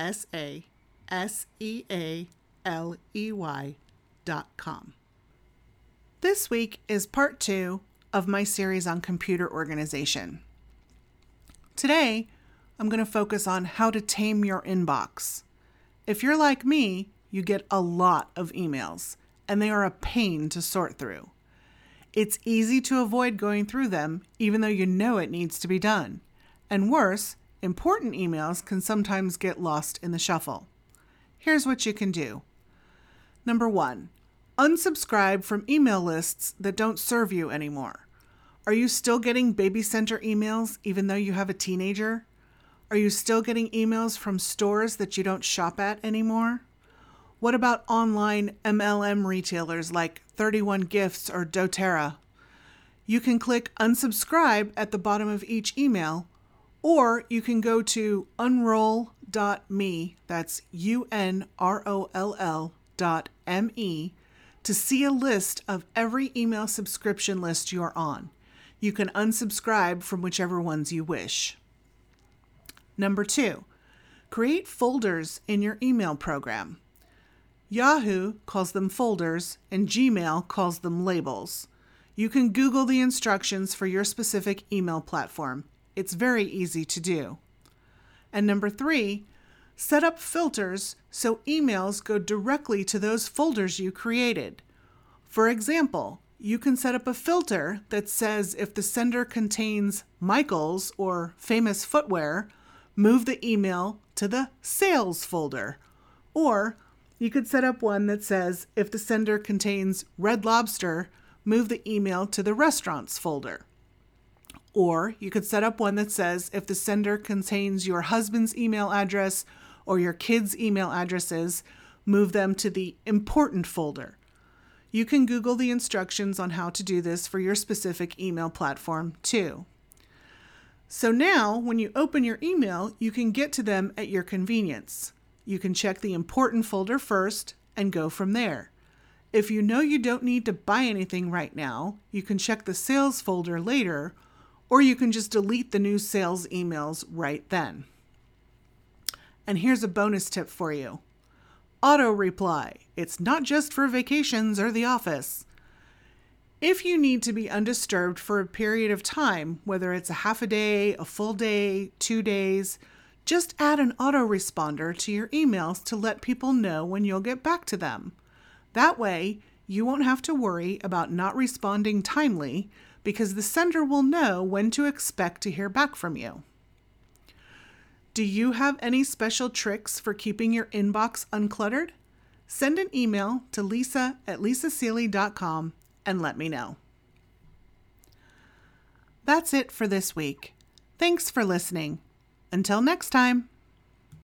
S A S E A L E Y dot com. This week is part two of my series on computer organization. Today, I'm going to focus on how to tame your inbox. If you're like me, you get a lot of emails, and they are a pain to sort through. It's easy to avoid going through them, even though you know it needs to be done. And worse, important emails can sometimes get lost in the shuffle. Here's what you can do. Number one, unsubscribe from email lists that don't serve you anymore. Are you still getting baby center emails even though you have a teenager? Are you still getting emails from stores that you don't shop at anymore? What about online MLM retailers like 31 Gifts or doTERRA? You can click unsubscribe at the bottom of each email or you can go to unroll.me, that's U N R O L L dot M E, to see a list of every email subscription list you're on. You can unsubscribe from whichever ones you wish. Number two, create folders in your email program. Yahoo calls them folders, and Gmail calls them labels. You can Google the instructions for your specific email platform. It's very easy to do. And number three, set up filters so emails go directly to those folders you created. For example, you can set up a filter that says if the sender contains Michaels or famous footwear, move the email to the sales folder. Or you could set up one that says if the sender contains Red Lobster, move the email to the restaurants folder. Or you could set up one that says if the sender contains your husband's email address or your kids' email addresses, move them to the important folder. You can Google the instructions on how to do this for your specific email platform too. So now, when you open your email, you can get to them at your convenience. You can check the important folder first and go from there. If you know you don't need to buy anything right now, you can check the sales folder later or you can just delete the new sales emails right then. And here's a bonus tip for you auto reply. It's not just for vacations or the office. If you need to be undisturbed for a period of time, whether it's a half a day, a full day, two days, just add an autoresponder to your emails to let people know when you'll get back to them. That way, you won't have to worry about not responding timely because the sender will know when to expect to hear back from you. Do you have any special tricks for keeping your inbox uncluttered? Send an email to lisa at lisasealey.com and let me know. That's it for this week. Thanks for listening. Until next time.